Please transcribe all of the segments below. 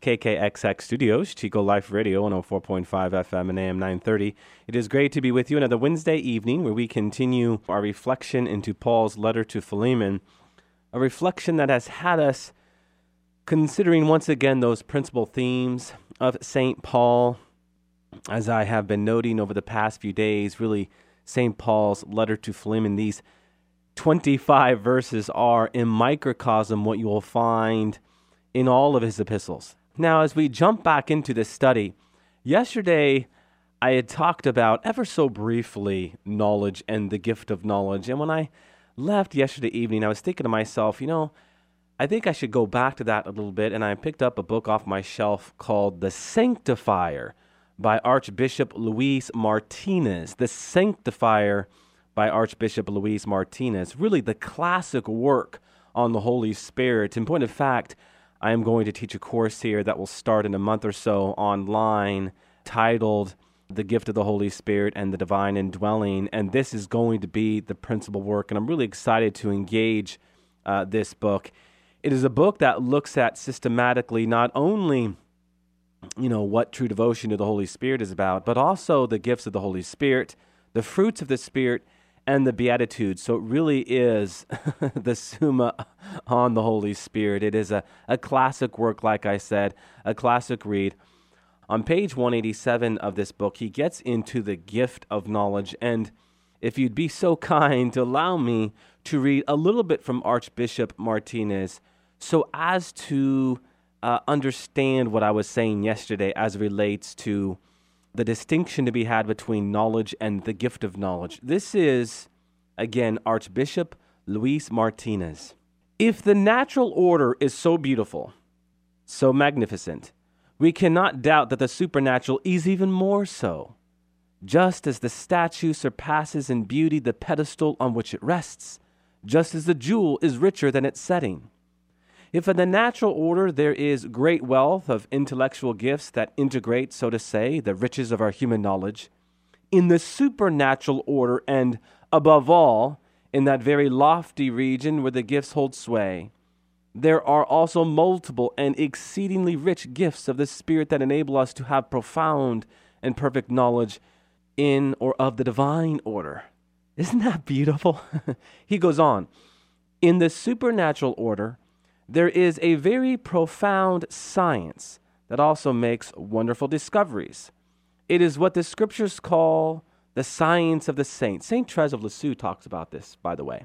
KKXX Studios, Chico Life Radio, 104.5 FM and AM 930. It is great to be with you another Wednesday evening where we continue our reflection into Paul's letter to Philemon, a reflection that has had us considering once again those principal themes of St. Paul. As I have been noting over the past few days, really, St. Paul's letter to Philemon, these 25 verses are in microcosm what you will find in all of his epistles. Now, as we jump back into this study, yesterday I had talked about ever so briefly knowledge and the gift of knowledge. And when I left yesterday evening, I was thinking to myself, you know, I think I should go back to that a little bit. And I picked up a book off my shelf called The Sanctifier by Archbishop Luis Martinez. The Sanctifier by Archbishop Luis Martinez. Really the classic work on the Holy Spirit. In point of fact, I am going to teach a course here that will start in a month or so online titled The Gift of the Holy Spirit and the Divine Indwelling. And this is going to be the principal work. And I'm really excited to engage uh, this book. It is a book that looks at systematically not only you know what true devotion to the Holy Spirit is about, but also the gifts of the Holy Spirit, the fruits of the Spirit, and the Beatitudes. So it really is the Summa on the Holy Spirit. It is a, a classic work, like I said, a classic read. On page 187 of this book, he gets into the gift of knowledge. And if you'd be so kind to allow me to read a little bit from Archbishop Martinez so as to uh, understand what I was saying yesterday as relates to the distinction to be had between knowledge and the gift of knowledge. This is, again, Archbishop Luis Martinez. If the natural order is so beautiful, so magnificent, we cannot doubt that the supernatural is even more so. Just as the statue surpasses in beauty the pedestal on which it rests, just as the jewel is richer than its setting. If in the natural order there is great wealth of intellectual gifts that integrate, so to say, the riches of our human knowledge, in the supernatural order, and above all, in that very lofty region where the gifts hold sway, there are also multiple and exceedingly rich gifts of the Spirit that enable us to have profound and perfect knowledge in or of the divine order. Isn't that beautiful? he goes on In the supernatural order, there is a very profound science that also makes wonderful discoveries. It is what the scriptures call the science of the saints. St. Therese of Lisieux talks about this, by the way.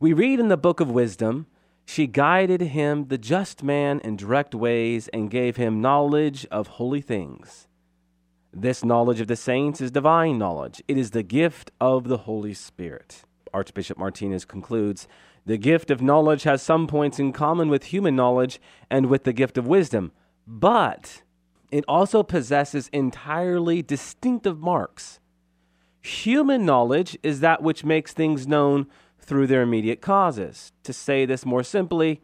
We read in the book of wisdom, she guided him, the just man, in direct ways and gave him knowledge of holy things. This knowledge of the saints is divine knowledge. It is the gift of the Holy Spirit. Archbishop Martinez concludes the gift of knowledge has some points in common with human knowledge and with the gift of wisdom, but it also possesses entirely distinctive marks. Human knowledge is that which makes things known through their immediate causes. To say this more simply,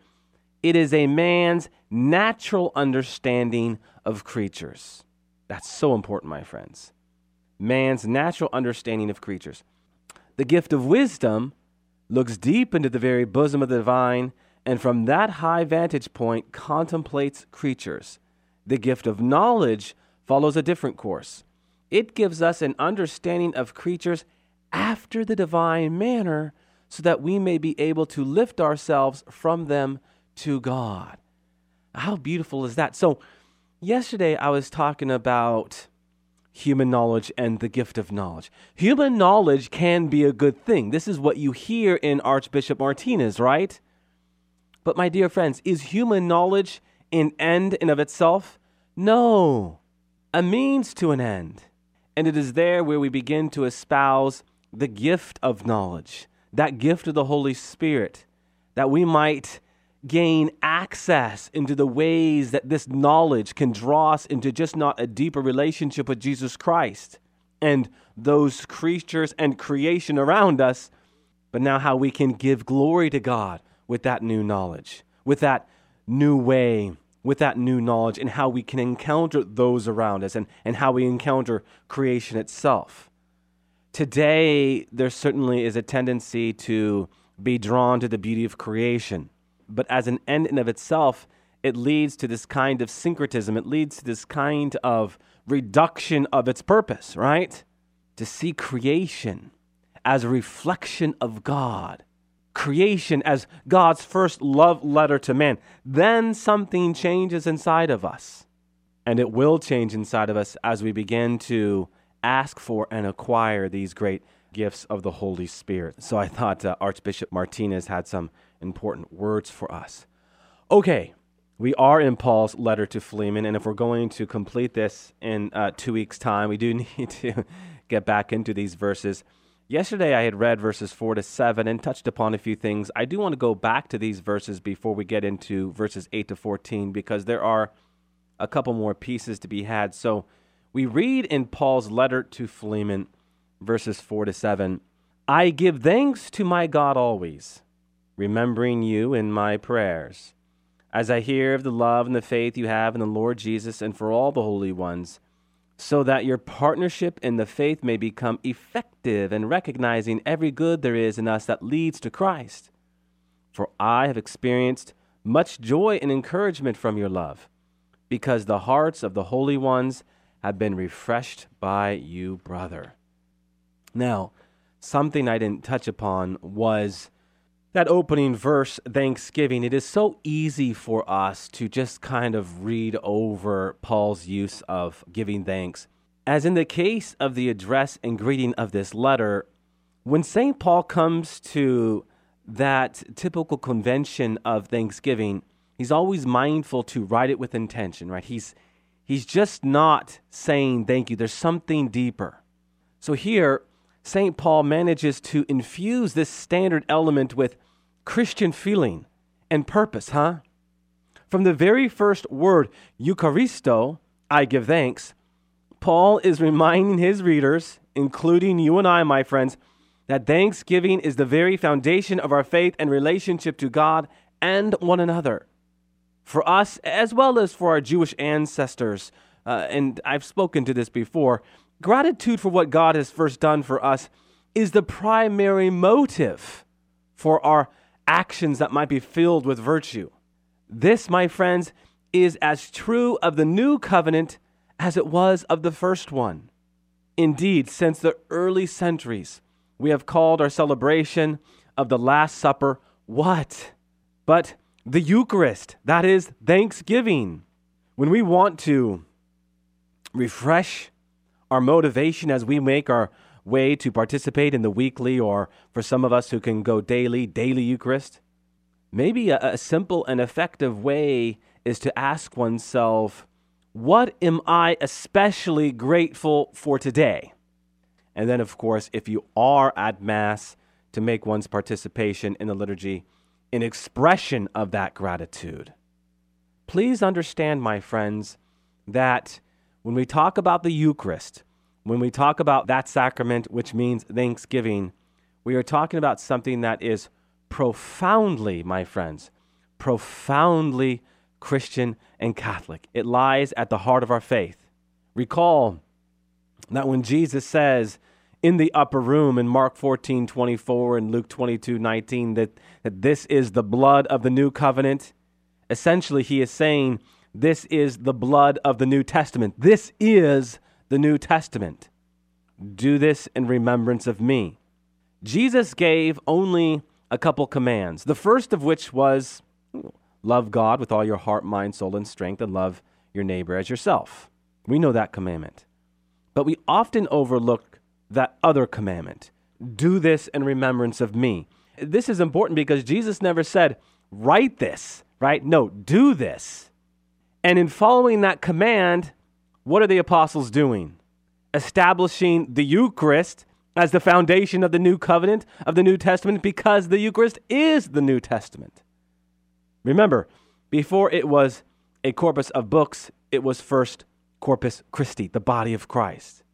it is a man's natural understanding of creatures. That's so important, my friends. Man's natural understanding of creatures. The gift of wisdom looks deep into the very bosom of the divine, and from that high vantage point contemplates creatures. The gift of knowledge follows a different course. It gives us an understanding of creatures after the divine manner so that we may be able to lift ourselves from them to God. How beautiful is that? So, yesterday I was talking about human knowledge and the gift of knowledge. Human knowledge can be a good thing. This is what you hear in Archbishop Martinez, right? But, my dear friends, is human knowledge an end in of itself? No, a means to an end. And it is there where we begin to espouse the gift of knowledge, that gift of the Holy Spirit, that we might gain access into the ways that this knowledge can draw us into just not a deeper relationship with Jesus Christ and those creatures and creation around us, but now how we can give glory to God with that new knowledge, with that new way, with that new knowledge, and how we can encounter those around us and, and how we encounter creation itself. Today, there certainly is a tendency to be drawn to the beauty of creation but as an end in of itself, it leads to this kind of syncretism. It leads to this kind of reduction of its purpose, right? To see creation as a reflection of God, creation as God's first love letter to man, then something changes inside of us. And it will change inside of us as we begin to ask for and acquire these great gifts of the Holy Spirit. So I thought uh, Archbishop Martinez had some important words for us. Okay, we are in Paul's letter to Philemon, and if we're going to complete this in uh, two weeks' time, we do need to get back into these verses. Yesterday, I had read verses 4 to 7 and touched upon a few things. I do want to go back to these verses before we get into verses 8 to 14 because there are a couple more pieces to be had. So we read in Paul's letter to Philemon, verses 4 to 7 I give thanks to my God always remembering you in my prayers. As I hear of the love and the faith you have in the Lord Jesus and for all the holy ones, so that your partnership in the faith may become effective in recognizing every good there is in us that leads to Christ. For I have experienced much joy and encouragement from your love, because the hearts of the holy ones have been refreshed by you, brother. Now, something I didn't touch upon was that opening verse, Thanksgiving, it is so easy for us to just kind of read over Paul's use of giving thanks. As in the case of the address and greeting of this letter, when St. Paul comes to that typical convention of Thanksgiving, he's always mindful to write it with intention, right? He's, he's just not saying thank you, there's something deeper. So here, St. Paul manages to infuse this standard element with Christian feeling and purpose, huh? From the very first word, Eucharisto, I give thanks, Paul is reminding his readers, including you and I, my friends, that thanksgiving is the very foundation of our faith and relationship to God and one another. For us, as well as for our Jewish ancestors, uh, and I've spoken to this before, gratitude for what God has first done for us is the primary motive for our actions that might be filled with virtue. This, my friends, is as true of the new covenant as it was of the first one. Indeed, since the early centuries, we have called our celebration of the Last Supper what? But the Eucharist, that is Thanksgiving. When we want to refresh our motivation as we make our way to participate in the weekly, or for some of us who can go daily, daily Eucharist? Maybe a, a simple and effective way is to ask oneself, What am I especially grateful for today? And then, of course, if you are at Mass, to make one's participation in the liturgy an expression of that gratitude. Please understand, my friends, that when we talk about the Eucharist, when we talk about that sacrament, which means thanksgiving, we are talking about something that is profoundly, my friends, profoundly Christian and Catholic. It lies at the heart of our faith. Recall that when Jesus says in the upper room in Mark 14 24 and Luke 22 19 that, that this is the blood of the new covenant, essentially he is saying this is the blood of the New Testament. This is the New Testament. Do this in remembrance of me. Jesus gave only a couple commands, the first of which was love God with all your heart, mind, soul, and strength, and love your neighbor as yourself. We know that commandment. But we often overlook that other commandment do this in remembrance of me. This is important because Jesus never said, write this, right? No, do this. And in following that command, what are the apostles doing? Establishing the Eucharist as the foundation of the new covenant, of the New Testament, because the Eucharist is the New Testament. Remember, before it was a corpus of books, it was first Corpus Christi, the body of Christ.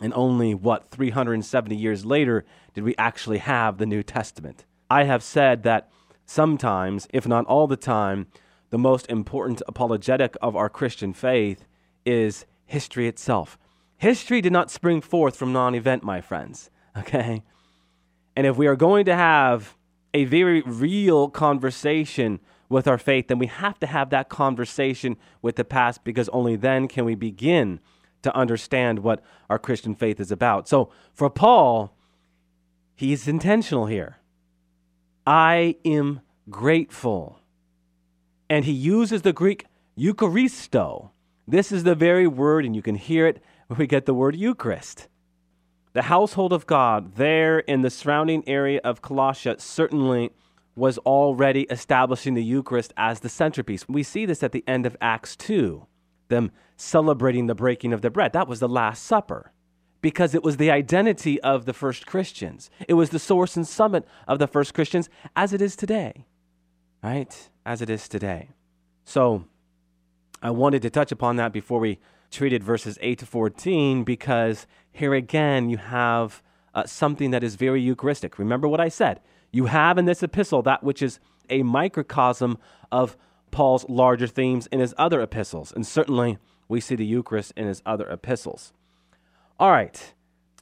And only, what, 370 years later did we actually have the New Testament. I have said that sometimes, if not all the time, the most important apologetic of our Christian faith is history itself. History did not spring forth from non event, my friends, okay? And if we are going to have a very real conversation with our faith, then we have to have that conversation with the past because only then can we begin to understand what our Christian faith is about. So for Paul, he's intentional here. I am grateful. And he uses the Greek Eucharisto. This is the very word, and you can hear it when we get the word Eucharist. The household of God there in the surrounding area of Colossia certainly was already establishing the Eucharist as the centerpiece. We see this at the end of Acts 2, them celebrating the breaking of the bread. That was the Last Supper because it was the identity of the first Christians. It was the source and summit of the first Christians as it is today, right? As it is today. So I wanted to touch upon that before we treated verses 8 to 14 because here again you have uh, something that is very Eucharistic. Remember what I said. You have in this epistle that which is a microcosm of Paul's larger themes in his other epistles. And certainly we see the Eucharist in his other epistles. All right,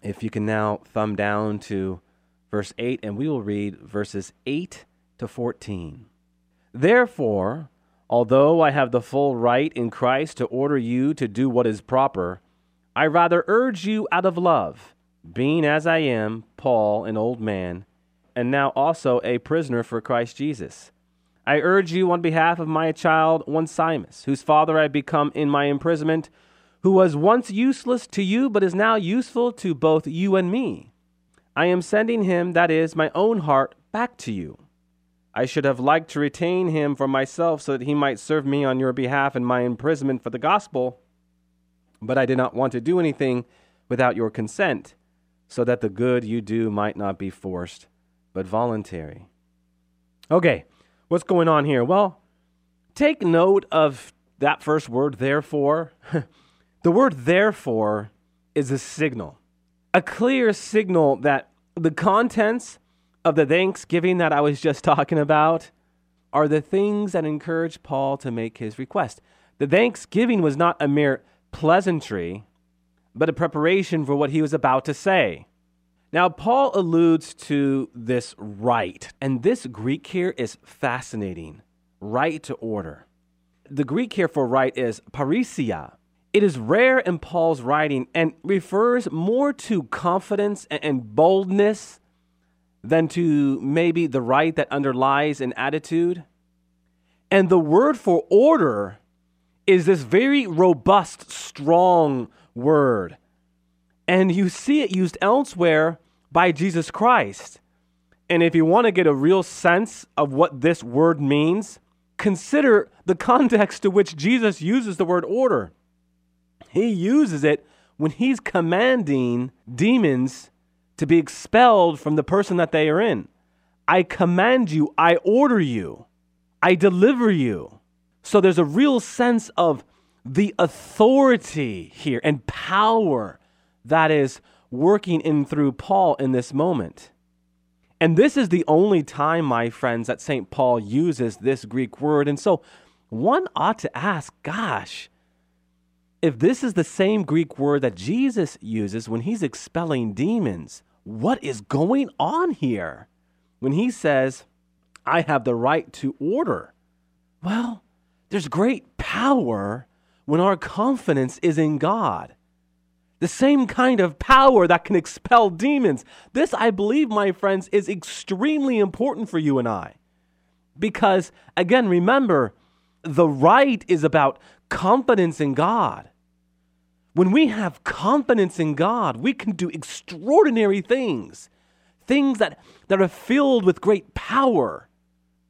if you can now thumb down to verse 8, and we will read verses 8 to 14. Therefore, although I have the full right in Christ to order you to do what is proper, I rather urge you out of love, being as I am, Paul, an old man, and now also a prisoner for Christ Jesus. I urge you on behalf of my child Onesimus, whose father I become in my imprisonment, who was once useless to you, but is now useful to both you and me. I am sending him, that is, my own heart, back to you. I should have liked to retain him for myself so that he might serve me on your behalf in my imprisonment for the gospel, but I did not want to do anything without your consent, so that the good you do might not be forced but voluntary. Okay, what's going on here? Well, take note of that first word, therefore. the word therefore is a signal, a clear signal that the contents of the thanksgiving that I was just talking about are the things that encourage Paul to make his request. The thanksgiving was not a mere pleasantry, but a preparation for what he was about to say. Now, Paul alludes to this right, and this Greek here is fascinating right to order. The Greek here for right is parrhesia. It is rare in Paul's writing and refers more to confidence and boldness than to maybe the right that underlies an attitude. And the word for order is this very robust, strong word. And you see it used elsewhere by Jesus Christ. And if you want to get a real sense of what this word means, consider the context to which Jesus uses the word order. He uses it when he's commanding demons to be expelled from the person that they are in. I command you, I order you, I deliver you. So there's a real sense of the authority here and power that is working in through Paul in this moment. And this is the only time, my friends, that St. Paul uses this Greek word. And so one ought to ask, gosh, if this is the same Greek word that Jesus uses when he's expelling demons, what is going on here? When he says, I have the right to order. Well, there's great power when our confidence is in God the same kind of power that can expel demons. This, I believe, my friends, is extremely important for you and I. Because, again, remember, the right is about confidence in God. When we have confidence in God, we can do extraordinary things, things that, that are filled with great power.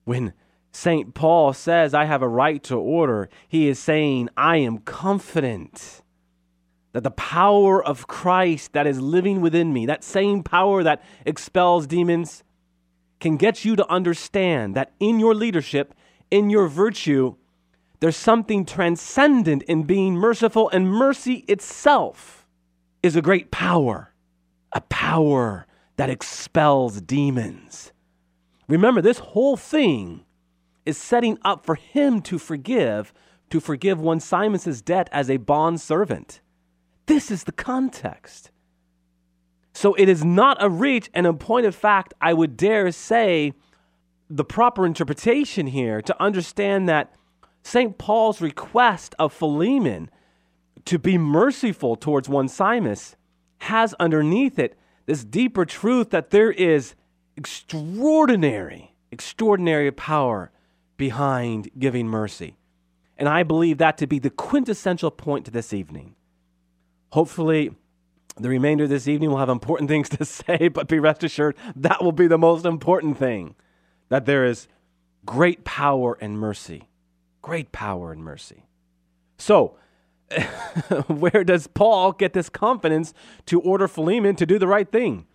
When St. Paul says, I have a right to order, he is saying, I am confident that the power of Christ that is living within me, that same power that expels demons, can get you to understand that in your leadership, in your virtue, there's something transcendent in being merciful, and mercy itself is a great power, a power that expels demons. Remember, this whole thing is setting up for him to forgive, to forgive Onesimus's debt as a bond servant. This is the context. So it is not a reach, and in point of fact, I would dare say the proper interpretation here to understand that St. Paul's request of Philemon to be merciful towards Onesimus has underneath it this deeper truth that there is extraordinary, extraordinary power behind giving mercy. And I believe that to be the quintessential point to this evening. Hopefully, the remainder of this evening will have important things to say, but be rest assured that will be the most important thing that there is great power and mercy. Great power and mercy. So, where does Paul get this confidence to order Philemon to do the right thing?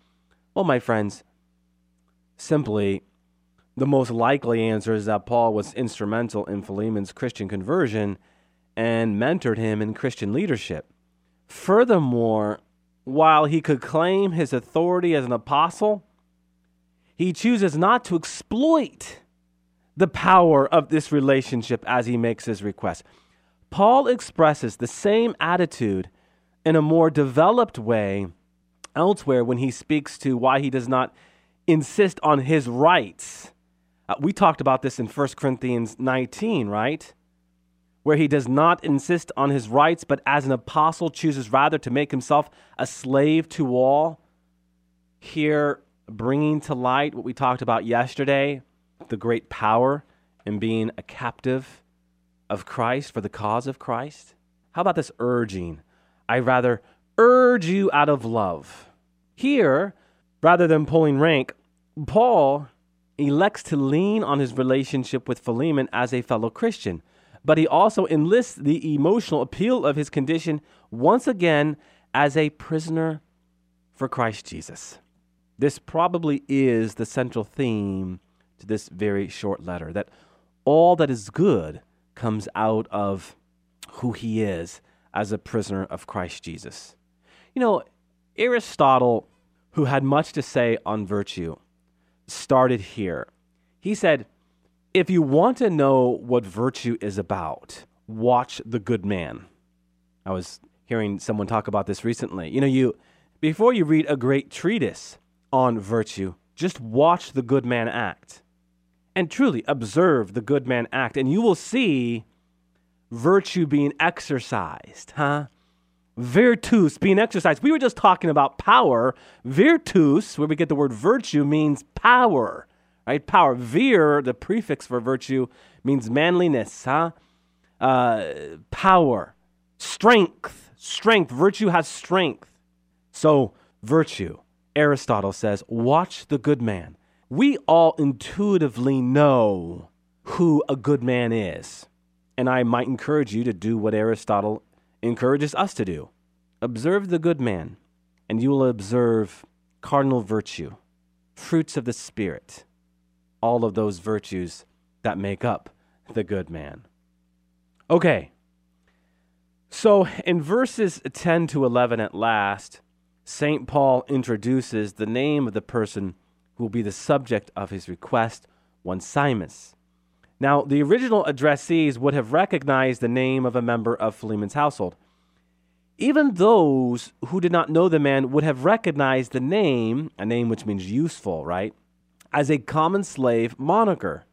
Well, my friends, simply the most likely answer is that Paul was instrumental in Philemon's Christian conversion and mentored him in Christian leadership. Furthermore, while he could claim his authority as an apostle, he chooses not to exploit the power of this relationship as he makes his request. Paul expresses the same attitude in a more developed way elsewhere when he speaks to why he does not insist on his rights. Uh, we talked about this in 1 Corinthians 19, right? Where he does not insist on his rights, but as an apostle chooses rather to make himself a slave to all. Here, bringing to light what we talked about yesterday the great power in being a captive of Christ for the cause of Christ? How about this urging? I rather urge you out of love. Here, rather than pulling rank, Paul elects to lean on his relationship with Philemon as a fellow Christian, but he also enlists the emotional appeal of his condition once again as a prisoner for Christ Jesus. This probably is the central theme to this very short letter that all that is good comes out of who he is as a prisoner of Christ Jesus. You know, Aristotle, who had much to say on virtue, started here. He said, If you want to know what virtue is about, watch The Good Man. I was hearing someone talk about this recently. You know, you before you read a great treatise on virtue, just watch the good man act and truly observe the good man act, and you will see virtue being exercised, huh? Virtus being exercised. We were just talking about power. Virtus, where we get the word virtue, means power, right? Power. Vir, the prefix for virtue, means manliness, huh? Uh, power, strength, strength. Virtue has strength. So, virtue, Aristotle says, watch the good man we all intuitively know who a good man is. And I might encourage you to do what Aristotle encourages us to do observe the good man, and you will observe cardinal virtue, fruits of the Spirit, all of those virtues that make up the good man. Okay, so in verses 10 to 11 at last, St. Paul introduces the name of the person who will be the subject of his request, Onesimus. Now, the original addressees would have recognized the name of a member of Philemon's household. Even those who did not know the man would have recognized the name, a name which means useful, right, as a common slave moniker.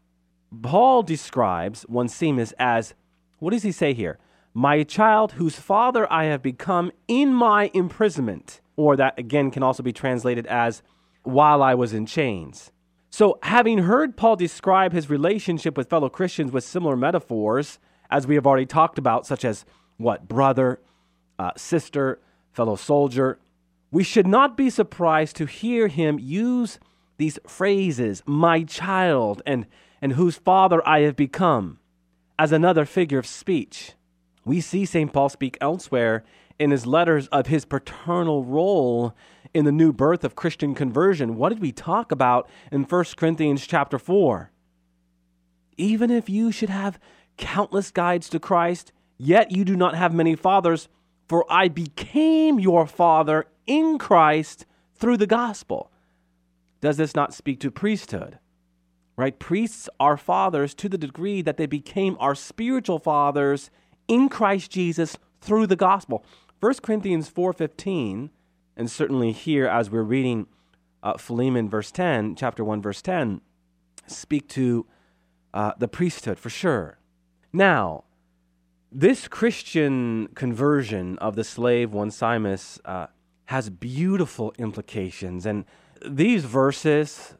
Paul describes one Onesimus as, what does he say here? My child whose father I have become in my imprisonment. Or that again can also be translated as while I was in chains. So, having heard Paul describe his relationship with fellow Christians with similar metaphors, as we have already talked about, such as what, brother, uh, sister, fellow soldier, we should not be surprised to hear him use these phrases, my child, and, and whose father I have become, as another figure of speech. We see St. Paul speak elsewhere in his letters of his paternal role in the new birth of Christian conversion. What did we talk about in 1 Corinthians chapter 4? even if you should have countless guides to Christ, yet you do not have many fathers, for I became your father in Christ through the gospel. Does this not speak to priesthood? Right? Priests are fathers to the degree that they became our spiritual fathers in Christ Jesus through the gospel. 1 Corinthians 4:15 and certainly here as we're reading uh, Philemon verse 10, chapter 1 verse 10 speak to uh, the priesthood for sure. Now, this Christian conversion of the slave Onesimus uh, has beautiful implications, and these verses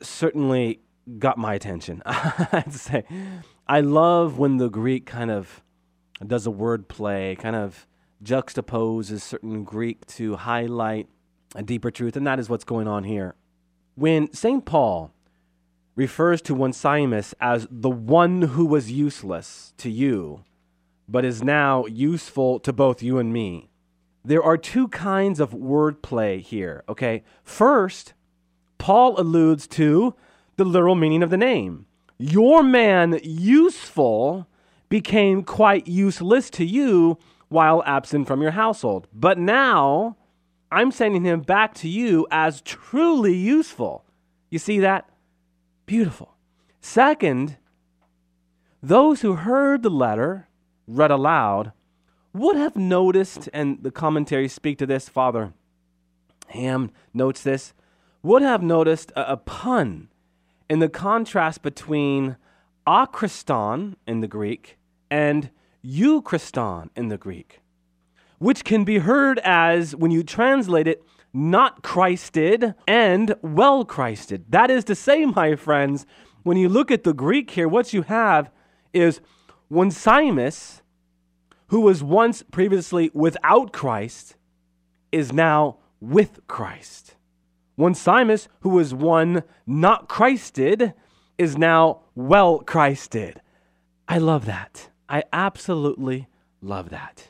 certainly got my attention. I'd say I love when the Greek kind of does a word play, kind of juxtaposes certain Greek to highlight a deeper truth, and that is what's going on here. When St. Paul refers to Onesimus as the one who was useless to you, but is now useful to both you and me, there are two kinds of wordplay here, okay? First, Paul alludes to the literal meaning of the name. Your man, useful, became quite useless to you while absent from your household. But now, I'm sending him back to you as truly useful. You see that? Beautiful. Second, those who heard the letter read aloud would have noticed, and the commentaries speak to this, Father Hamm notes this, would have noticed a, a pun in the contrast between akriston in the Greek and euchriston in the Greek, which can be heard as, when you translate it, not Christed and well Christed. That is to say, my friends, when you look at the Greek here, what you have is Onesimus, who was once previously without Christ, is now with Christ. Onesimus, who was one not Christed, is now well Christed. I love that. I absolutely love that.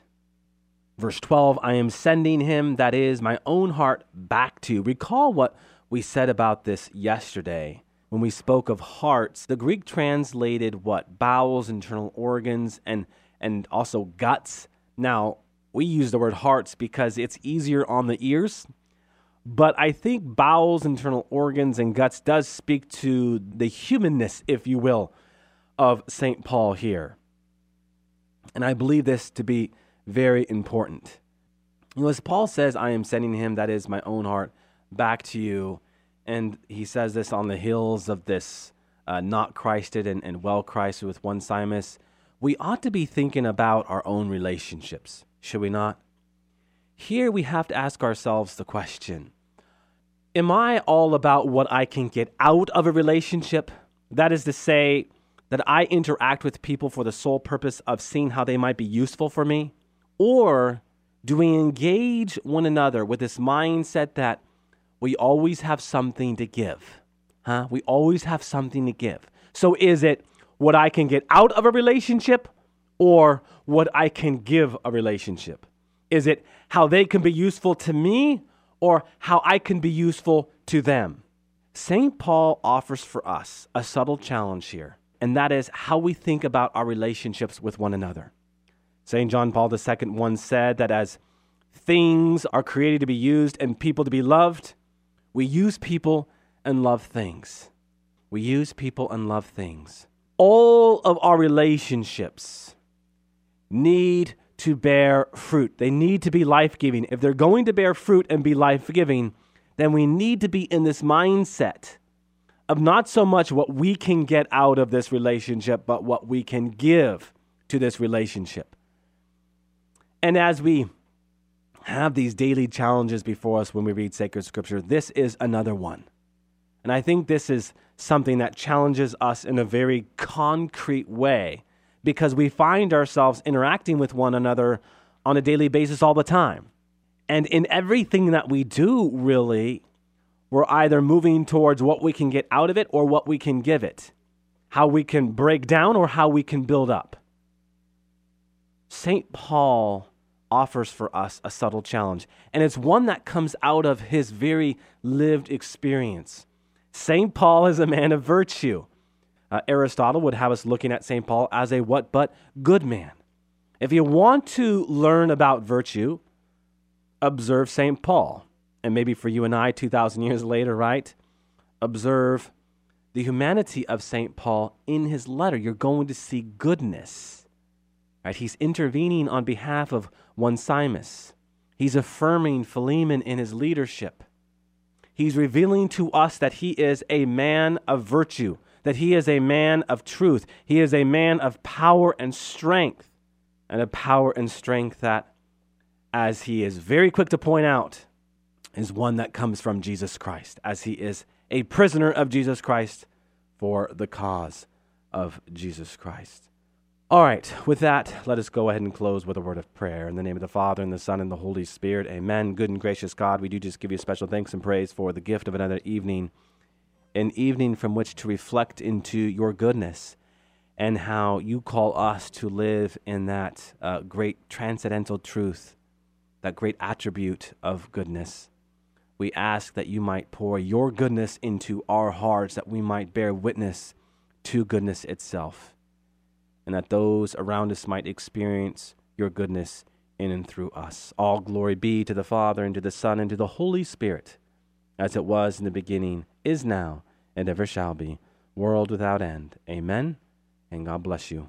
Verse 12, I am sending him, that is, my own heart, back to you. Recall what we said about this yesterday when we spoke of hearts. The Greek translated what? Bowels, internal organs, and, and also guts. Now, we use the word hearts because it's easier on the ears. But I think bowels, internal organs, and guts does speak to the humanness, if you will, of St. Paul here. And I believe this to be very important. You know, as Paul says, I am sending him, that is my own heart, back to you. And he says this on the hills of this uh, not Christed and, and well Christed with one Onesimus. We ought to be thinking about our own relationships, should we not? Here we have to ask ourselves the question Am I all about what I can get out of a relationship? That is to say, that I interact with people for the sole purpose of seeing how they might be useful for me? Or do we engage one another with this mindset that we always have something to give? Huh? We always have something to give. So is it what I can get out of a relationship or what I can give a relationship? Is it how they can be useful to me or how I can be useful to them? St. Paul offers for us a subtle challenge here, and that is how we think about our relationships with one another. St. John Paul II once said that as things are created to be used and people to be loved, we use people and love things. We use people and love things. All of our relationships need to bear fruit. They need to be life giving. If they're going to bear fruit and be life giving, then we need to be in this mindset of not so much what we can get out of this relationship, but what we can give to this relationship. And as we have these daily challenges before us when we read sacred scripture, this is another one. And I think this is something that challenges us in a very concrete way because we find ourselves interacting with one another on a daily basis all the time. And in everything that we do, really, we're either moving towards what we can get out of it or what we can give it, how we can break down or how we can build up. St. Paul offers for us a subtle challenge, and it's one that comes out of his very lived experience. St. Paul is a man of virtue. Uh, Aristotle would have us looking at St. Paul as a what but good man. If you want to learn about virtue, observe St. Paul. And maybe for you and I, 2,000 years later, right? Observe the humanity of St. Paul in his letter. You're going to see goodness. Right? He's intervening on behalf of Onesimus. He's affirming Philemon in his leadership. He's revealing to us that he is a man of virtue, that he is a man of truth. He is a man of power and strength, and a power and strength that, as he is very quick to point out, is one that comes from Jesus Christ, as he is a prisoner of Jesus Christ for the cause of Jesus Christ. All right, with that, let us go ahead and close with a word of prayer. In the name of the Father, and the Son, and the Holy Spirit, amen. Good and gracious God, we do just give you special thanks and praise for the gift of another evening, an evening from which to reflect into your goodness and how you call us to live in that uh, great transcendental truth, that great attribute of goodness. We ask that you might pour your goodness into our hearts, that we might bear witness to goodness itself and that those around us might experience your goodness in and through us. All glory be to the Father, and to the Son, and to the Holy Spirit, as it was in the beginning, is now, and ever shall be, world without end. Amen, and God bless you.